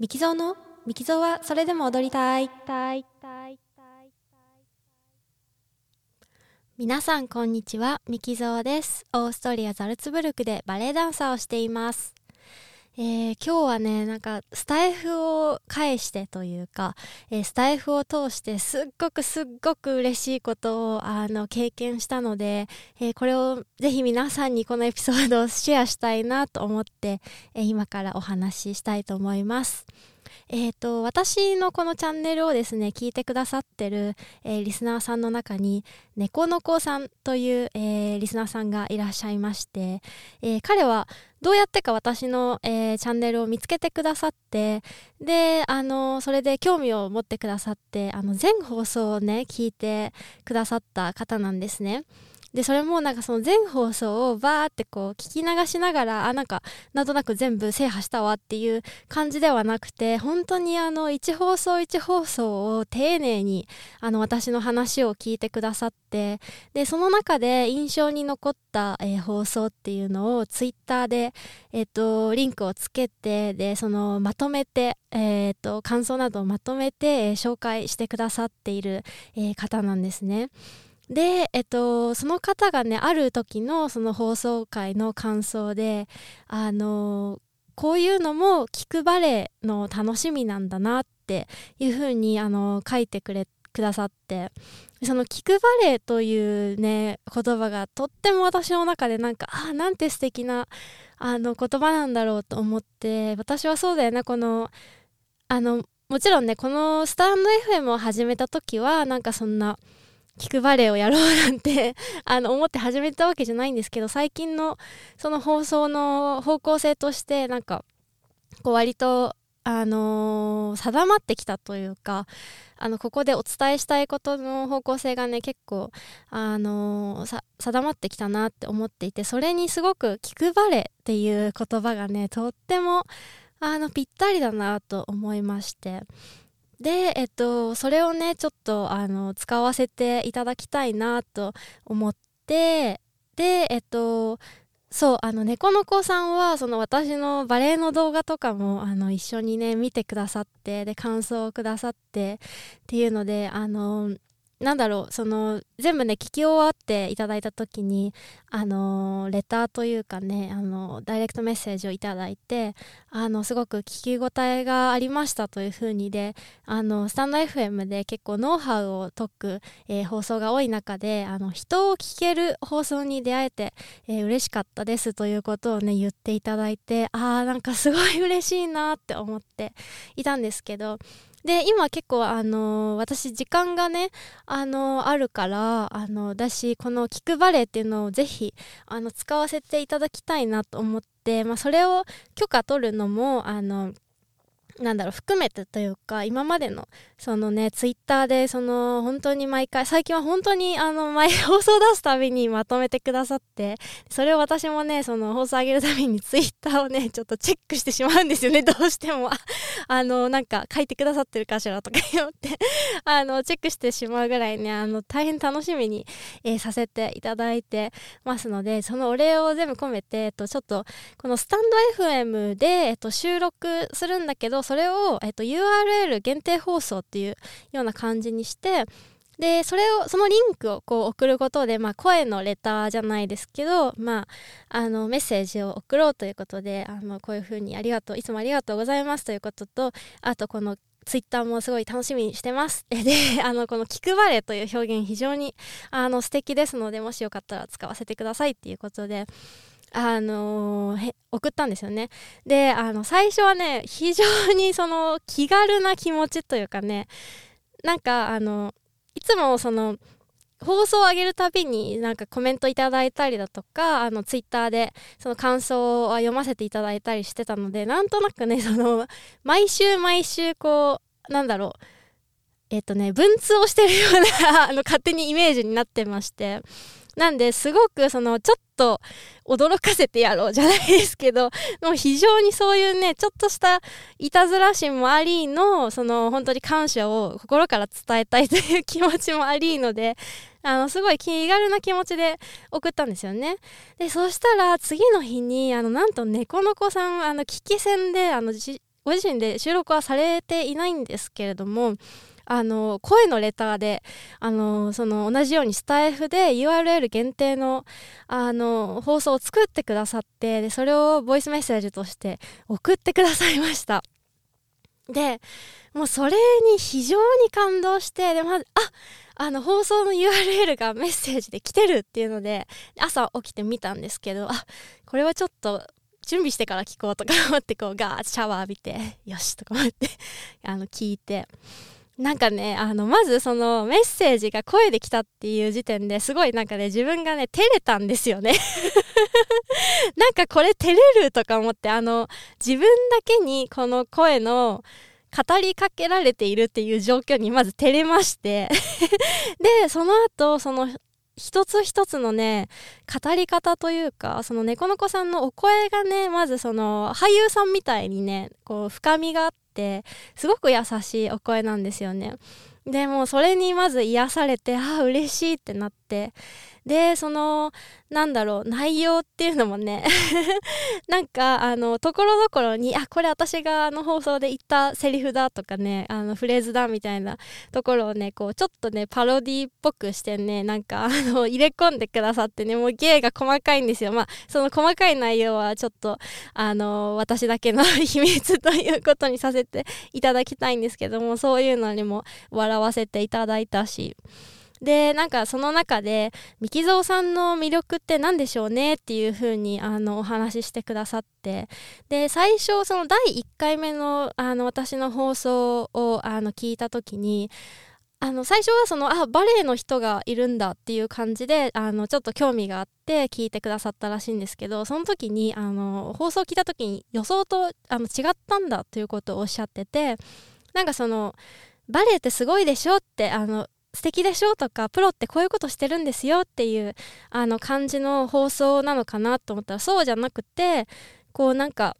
ミキゾーのミキゾーはそれでも踊りたい。皆さんこんにちは。ミキゾーです。オーストリアザルツブルクでバレエダンサーをしています。えー、今日はねなんかスタイフを返してというか、えー、スタイフを通してすっごくすっごく嬉しいことをあの経験したので、えー、これをぜひ皆さんにこのエピソードをシェアしたいなと思って、え今からお話ししたいと思います。えーと、私のこのチャンネルをですね聞いてくださってる、えー、リスナーさんの中に猫の子さんという、えー、リスナーさんがいらっしゃいまして、えー、彼はどうやってか私の、えチャンネルを見つけてくださってであのそれで興味を持ってくださってあの全放送をね聞いてくださった方なんですね。でそれもなんかその全放送をバーってこう聞き流しながらあなんかなんとなく全部制覇したわっていう感じではなくて本当にあの1放送1放送を丁寧にあの私の話を聞いてくださってでその中で印象に残った、えー、放送っていうのをツイッターで、えーと、リンクをつけてでそのまとめて、えーと、感想などをまとめて、えー、紹介してくださっている、えー、方なんですね。で、えっと、その方がねある時のその放送回の感想であのこういうのも聞くバレエの楽しみなんだなっていうふうにあの書いてくれくださってその聞くバレエというね言葉がとっても私の中でなんかあなんて素敵なあの言葉なんだろうと思って私はそうだよねこのあのもちろんねこのスタンド FM を始めた時はなんかそんな聞くバレエをやろうなんて あの思って始めたわけじゃないんですけど最近のその放送の方向性としてなんかこう割とあのー、定まってきたというかあのここでお伝えしたいことの方向性がね結構、あのー、定まってきたなって思っていてそれにすごく「気配れ」っていう言葉がねとってもあのぴったりだなと思いまして。で、えっと、それをねちょっとあの使わせていただきたいなと思ってでえっとそうあの猫の子さんはその私のバレエの動画とかもあの一緒にね見てくださってで感想をくださってっていうのであのなんだろうその全部ね聞き終わっていただいた時にあのレターというかねあのダイレクトメッセージをいただいてあのすごく聞き応えがありましたというふうにであのスタンド FM で結構ノウハウを解く、えー、放送が多い中であの人を聞ける放送に出会えて、えー、嬉しかったですということをね言っていただいてあーなんかすごい嬉しいなって思っていたんですけどで今結構あの私時間がねあのあるからあのだしこのキクバレーっていうのをぜひあの使わせていただきたいなと思って、まあ、それを許可取るのもあのなんだろう含めてというか今までのそのねツイッターでその本当に毎回最近は本当にあの毎放送出すたびにまとめてくださってそれを私もねその放送上げるたびにツイッターをねちょっとチェックしてしまうんですよね。どうしても。あのなんか書いてくださってるかしらとか言って。あのチェックしてしまうぐらいねあの大変楽しみに、えー、させていただいてますのでそのお礼を全部込めて、えっと、ちょっとこのスタンド FM で、えっと、収録するんだけどそれを、えっと、URL 限定放送っていうような感じにしてでそれをそのリンクをこう送ることで、まあ、声のレターじゃないですけど、まあ、あのメッセージを送ろうということであのこういうふうにありがとういつもありがとうございますということとあとこのツイッターもすごい楽しみにしてます。で、あの、この気配れという表現非常にあの素敵ですので、もしよかったら使わせてくださいっていうことで、あのー、送ったんですよね。であの最初はね非常にその気軽な気持ちというかねなんかあのいつもその放送を上げるたびになんかコメントいただいたりだとかあのツイッターでその感想を読ませていただいたりしてたのでなんとなくねその毎週毎週こうなんだろうえっ、とね文通をしてるようなあの勝手にイメージになってましてなんですごくそのちょっと驚かせてやろうじゃないですけど もう非常にそういうねちょっとしたいたずら心もありのその本当に感謝を心から伝えたいという気持ちもありので あのすごい気軽な気持ちで送ったんですよね。でそしたら次の日にあのなんと猫の子さんあの聞き戦であのご自身で収録はされていないんですけれどもあの声のレターであのその同じようにスタイフで URL 限定のあの放送を作ってくださってでそれをボイスメッセージとして送ってくださいました。でもうそれに非常に感動してでまずああの放送の URL がメッセージで来てるっていうので朝起きてみたんですけどあこれはちょっと準備してから聞こうとか思ってこうガーッシャワー浴びてよしとか思ってあの聞いて。なんかねあのまずそのメッセージが声で来たっていう時点ですごいなんかね自分がね照れたんですよね。なんかこれ照れるとか思ってあの自分だけにこの声の語りかけられているっていう状況にまず照れまして。でその後その一つ一つのね語り方というかその猫の子さんのお声がねまずその俳優さんみたいにねこう深みがあってすごく優しいお声なんですよね。でもそれにまず癒されてああ嬉しいってなってでそのなんだろう内容っていうのもね なんかあのところどころにあこれ私があの放送で言ったセリフだとかねあのフレーズだみたいなところをねこうちょっとねパロディっぽくしてねなんかあの入れ込んでくださってねもう芸が細かいんですよ。まあその細かい内容はちょっとあの私だけの秘密ということにさせていただきたいんですけどもそういうのにも笑わせていただいたし。でなんかその中で三木蔵さんの魅力って何でしょうねっていう風にあのお話ししてくださって。で最初その第1回目のあの私の放送をあの聞いた時にあの最初はそのあバレエの人がいるんだっていう感じであのちょっと興味があって聞いてくださったらしいんですけどその時にあの放送を聞いた時に予想とあの違ったんだということをおっしゃっててなんかそのバレエってすごいでしょってあの素敵でしょとかプロってこういうことしてるんですよっていうあの感じの放送なのかなと思ったらそうじゃなくてこうなんか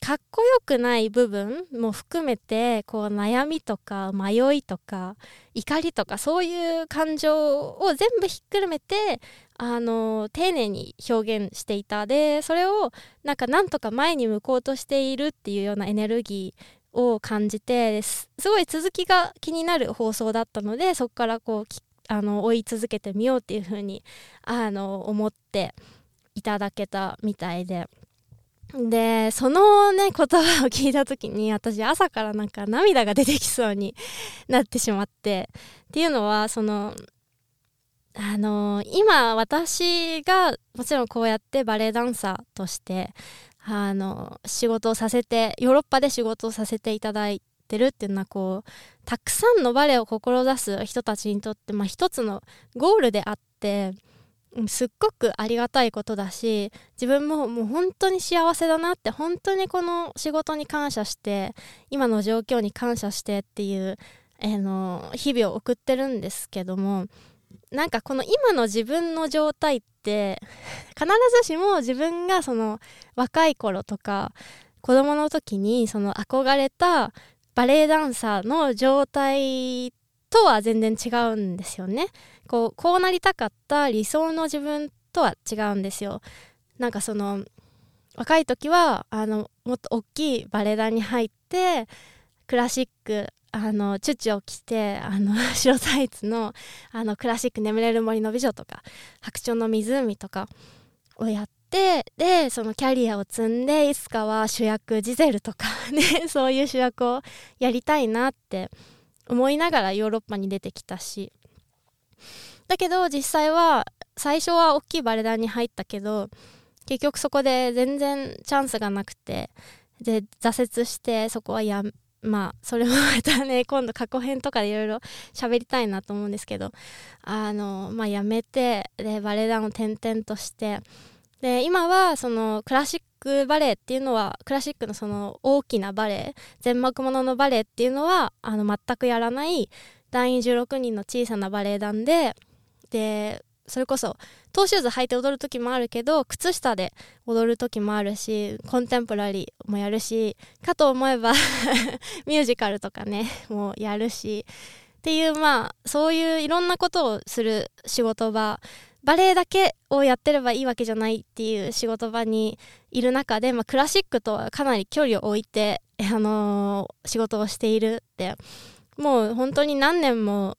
かっこよくない部分も含めてこう悩みとか迷いとか怒りとかそういう感情を全部ひっくるめてあの丁寧に表現していた。でそれをなんかなんとか前に向こうとしているっていうようなエネルギーを感じてすごい続きが気になる放送だったのでそこからこうあの追い続けてみようっていうふうにあの思っていただけたみたいで。でそのね言葉を聞いた時に私朝からなんか涙が出てきそうになってしまってっていうのはそのあの今私がもちろんこうやってバレエダンサーとしてあの仕事をさせてヨーロッパで仕事をさせていただいてるっていうのはこうたくさんのバレエを志す人たちにとって、まあ、一つのゴールであってすっごくありがたいことだし自分ももう本当に幸せだなって本当にこの仕事に感謝して今の状況に感謝してっていう、えー、の日々を送ってるんですけどもなんかこの今の自分の状態って必ずしも自分がその若い頃とか子供の時にその憧れたバレエダンサーの状態とは全然違うんですよね。こうこうなりたかった理想の自分とは違うんですよ。なんかその若い時はあのもっと大きいバレエ団に入ってクラシックあのチュチュを着てあの 白タイツのあのクラシック「眠れる森の美女」とか「白鳥の湖」とかをやってでそのキャリアを積んでいつかは主役ジゼルとか ねそういう主役をやりたいなって思いながらヨーロッパに出てきたし。だけど実際は最初は大きいバレエ団に入ったけど結局そこで全然チャンスがなくてで挫折してそこはやまあそれもまたね今度過去編とかでいろいろ喋りたいなと思うんですけどあのまあやめてでバレエ団を転々としてで今はそのクラシックバレエっていうのはクラシックのその大きなバレエ全幕もののバレエっていうのはあの全くやらない団員16人の小さなバレエ団ででそれこそトーシューズ履いて踊る時もあるけど靴下で踊る時もあるしコンテンポラリーもやるしかと思えば ミュージカルとかねもうやるしっていうまあそういういろんなことをする仕事場バレエだけをやってればいいわけじゃないっていう仕事場にいる中で、まあ、クラシックとはかなり距離を置いてあのー、仕事をしているって。もう本当に何年も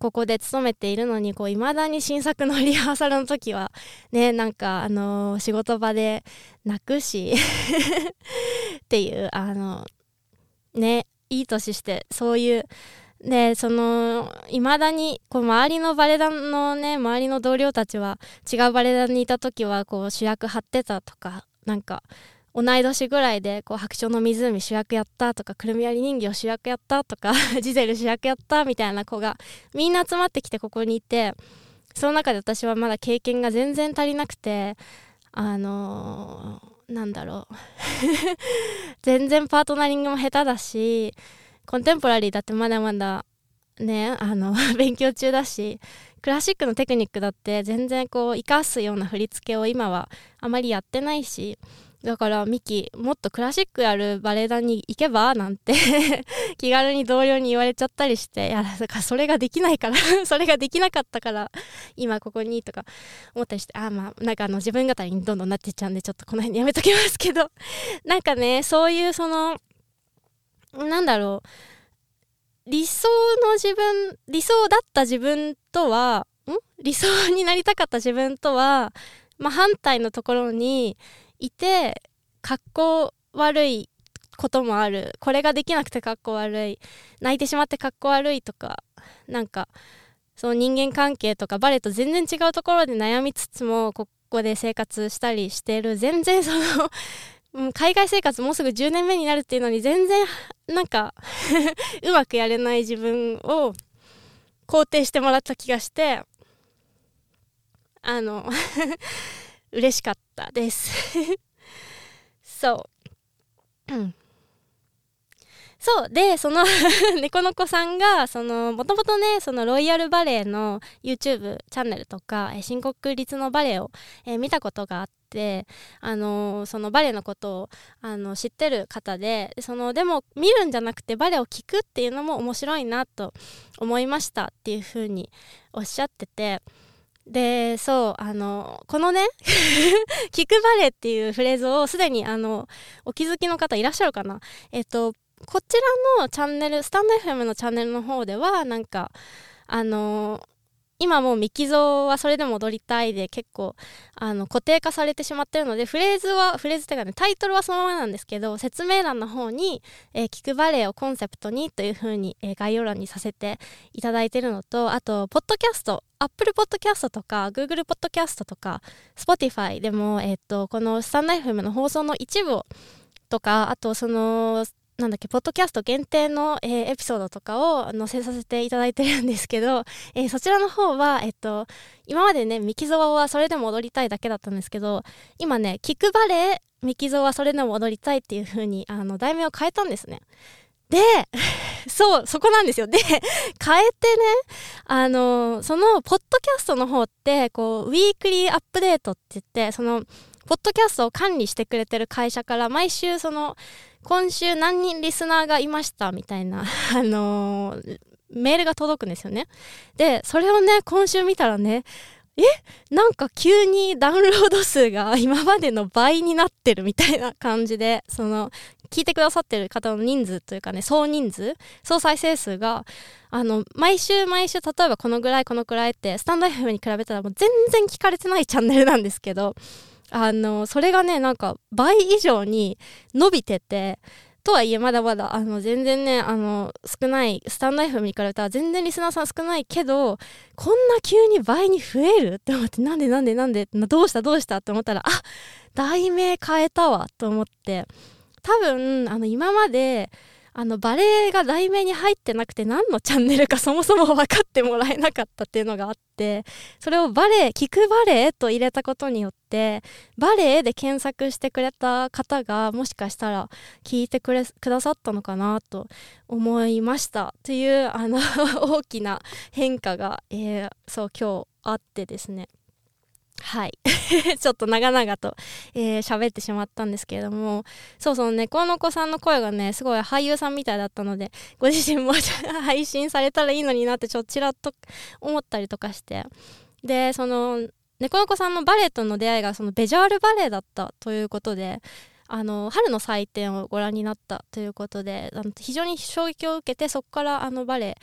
ここで勤めているのにこう未だに新作のリハーサルの時はねなんかあのー、仕事場で泣くし っていうあのねいい年してそういうでそのいまだにこう周りのバレエ団のね周りの同僚たちは違うバレエ団にいた時はこう主役張ってたとかなんか同い年ぐらいでこう白鳥の湖主役やったとかくるみ割り人形主役やったとか ジゼル主役やったみたいな子がみんな集まってきてここにいてその中で私はまだ経験が全然足りなくてあのー、なんだろう。全然パートナリングも下手だしコンテンポラリーだってまだまだねあの 勉強中だしクラシックのテクニックだって全然こう生かすような振り付けを今はあまりやってないしだからミキもっとクラシックやるバレエ団に行けばなんて 気軽に同僚に言われちゃったりしていやだからそれができないから それができなかったから今ここにとか思ったりしてあまあなんかあの自分語りにどんどんなってっちゃうんでちょっとこの辺にやめときますけど なんかねそういうそのなんだろう理想の自分理想だった自分とはん？理想になりたかった自分とは、まあ、反対のところにいてかっこ悪いこともある。これができなくてかっこ悪い。泣いてしまってかっこ悪いとかなんかその人間関係とかバレエと全然違うところで悩みつつもここで生活したりしてる。全然その海外生活もうすぐ10年目になるっていうのに全然なんか うまくやれない自分を肯定してもらった気がしてあの嬉しかったですそう、うん、そうでその 猫の子さんがもともとねそのロイヤルバレエの YouTube チャンネルとか新国立のバレエを、えー、見たことがあってあのー、そのバレエのことをあの知ってる方でそのでも見るんじゃなくてバレエを聴くっていうのも面白いなと思いましたっていうふうにおっしゃってて。でそうあのこのね「聞くバレ」っていうフレーズをすでにあのお気づきの方いらっしゃるかな？えっとこちらのチャンネルスタンド FM のチャンネルの方ではなんかあの今もうミキゾはそれでも踊りたいで結構あの固定化されてしまってるのでフレーズはフレーズっていうかねタイトルはそのままなんですけど説明欄の方に、えー、聞くバレエをコンセプトにというふうに、えー、概要欄にさせていただいてるのとあとポッドキャスト Apple Podcast とか Google Podcast とか Spotify でも、えー、っとこのスタンド FM の放送の一部とかあとそのなんだっけ、ポッドキャスト限定の、えー、エピソードとかを載せさせていただいてるんですけど、えー、そちらの方は、えっと、今までね、ミキゾワはそれでも踊りたいだけだったんですけど、今ね、キックバレエ、ミキゾワはそれでも踊りたいっていう風に、あの、題名を変えたんですね。で、そう、そこなんですよ。で、変えてね、あの、その、ポッドキャストの方って、こう、ウィークリーアップデートって言って、その、ポッドキャストを管理してくれてる会社から毎週その今週何人リスナーがいましたみたいな、あのー、メールが届くんですよね。で、それをね、今週見たらね、え？なんか急にダウンロード数が今までの倍になってるみたいな感じで、その、聞いてくださってる方の人数というかね、総人数、総再生数が、あの、毎週毎週、例えばこのぐらいこのぐらいって、スタンド FM に比べたらもう全然聞かれてないチャンネルなんですけど、あのそれがねなんか倍以上に伸びててとはいえまだまだあの全然ねあの少ないスタンド FM に比べたら全然リスナーさん少ないけどこんな急に倍に増える？って思ってなんでなんでなんで？どうした？どうした？って思ったらあ題名変えたわ！と思って。多分あの今まであのバレエが題名に入ってなくて何のチャンネルかそもそも分かってもらえなかったっていうのがあってそれをバレエ聞くバレエと入れたことによってバレエで検索してくれた方がもしかしたら聞いてくれくださったのかなと思いました。というあの 大きな変化が、えー、そう今日あってですね。はい。ちょっと長々と喋、えー、ってしまったんですけれどもそうそう猫の子さんの声がねすごい俳優さんみたいだったのでご自身も配信されたらいいのになってちょっとちらっと思ったりとかして。でその猫の子さんのバレエとの出会いがそのベジャールバレエだったということであの春の祭典をご覧になったということであの非常に衝撃を受けてそこからあのバレエ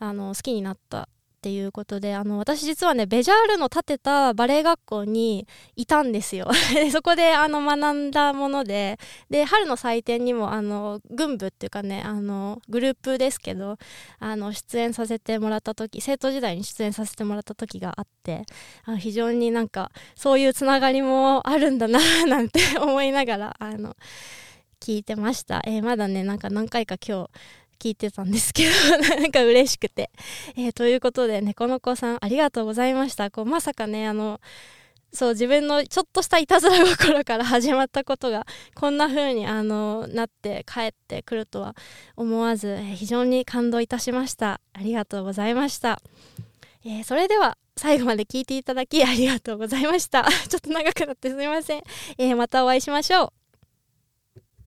あの好きになったっていうことであの私実はねベジャールの建てたバレエ学校にいたんですよ。そこであの学んだものでで春の祭典にもあの軍部っていうかねあのグループですけどあの出演させてもらった時生徒時代に出演させてもらった時があってあ非常になんかそういうつながりもあるんだな なんて思いながらあの聞いてました、えー、まだねなんか何回か今日聞いてたんですけどなんか嬉しくて、えー、ということでねこの子さんありがとうございました。こうまさかねあのそう自分のちょっとしたいたずら心から始まったことがこんな風にあのなって帰ってくるとは思わず、えー、非常に感動いたしました。ありがとうございました、えー、それでは最後まで聞いていただきありがとうございました。ちょっと長くなってすみません、えー、またお会いしましょう。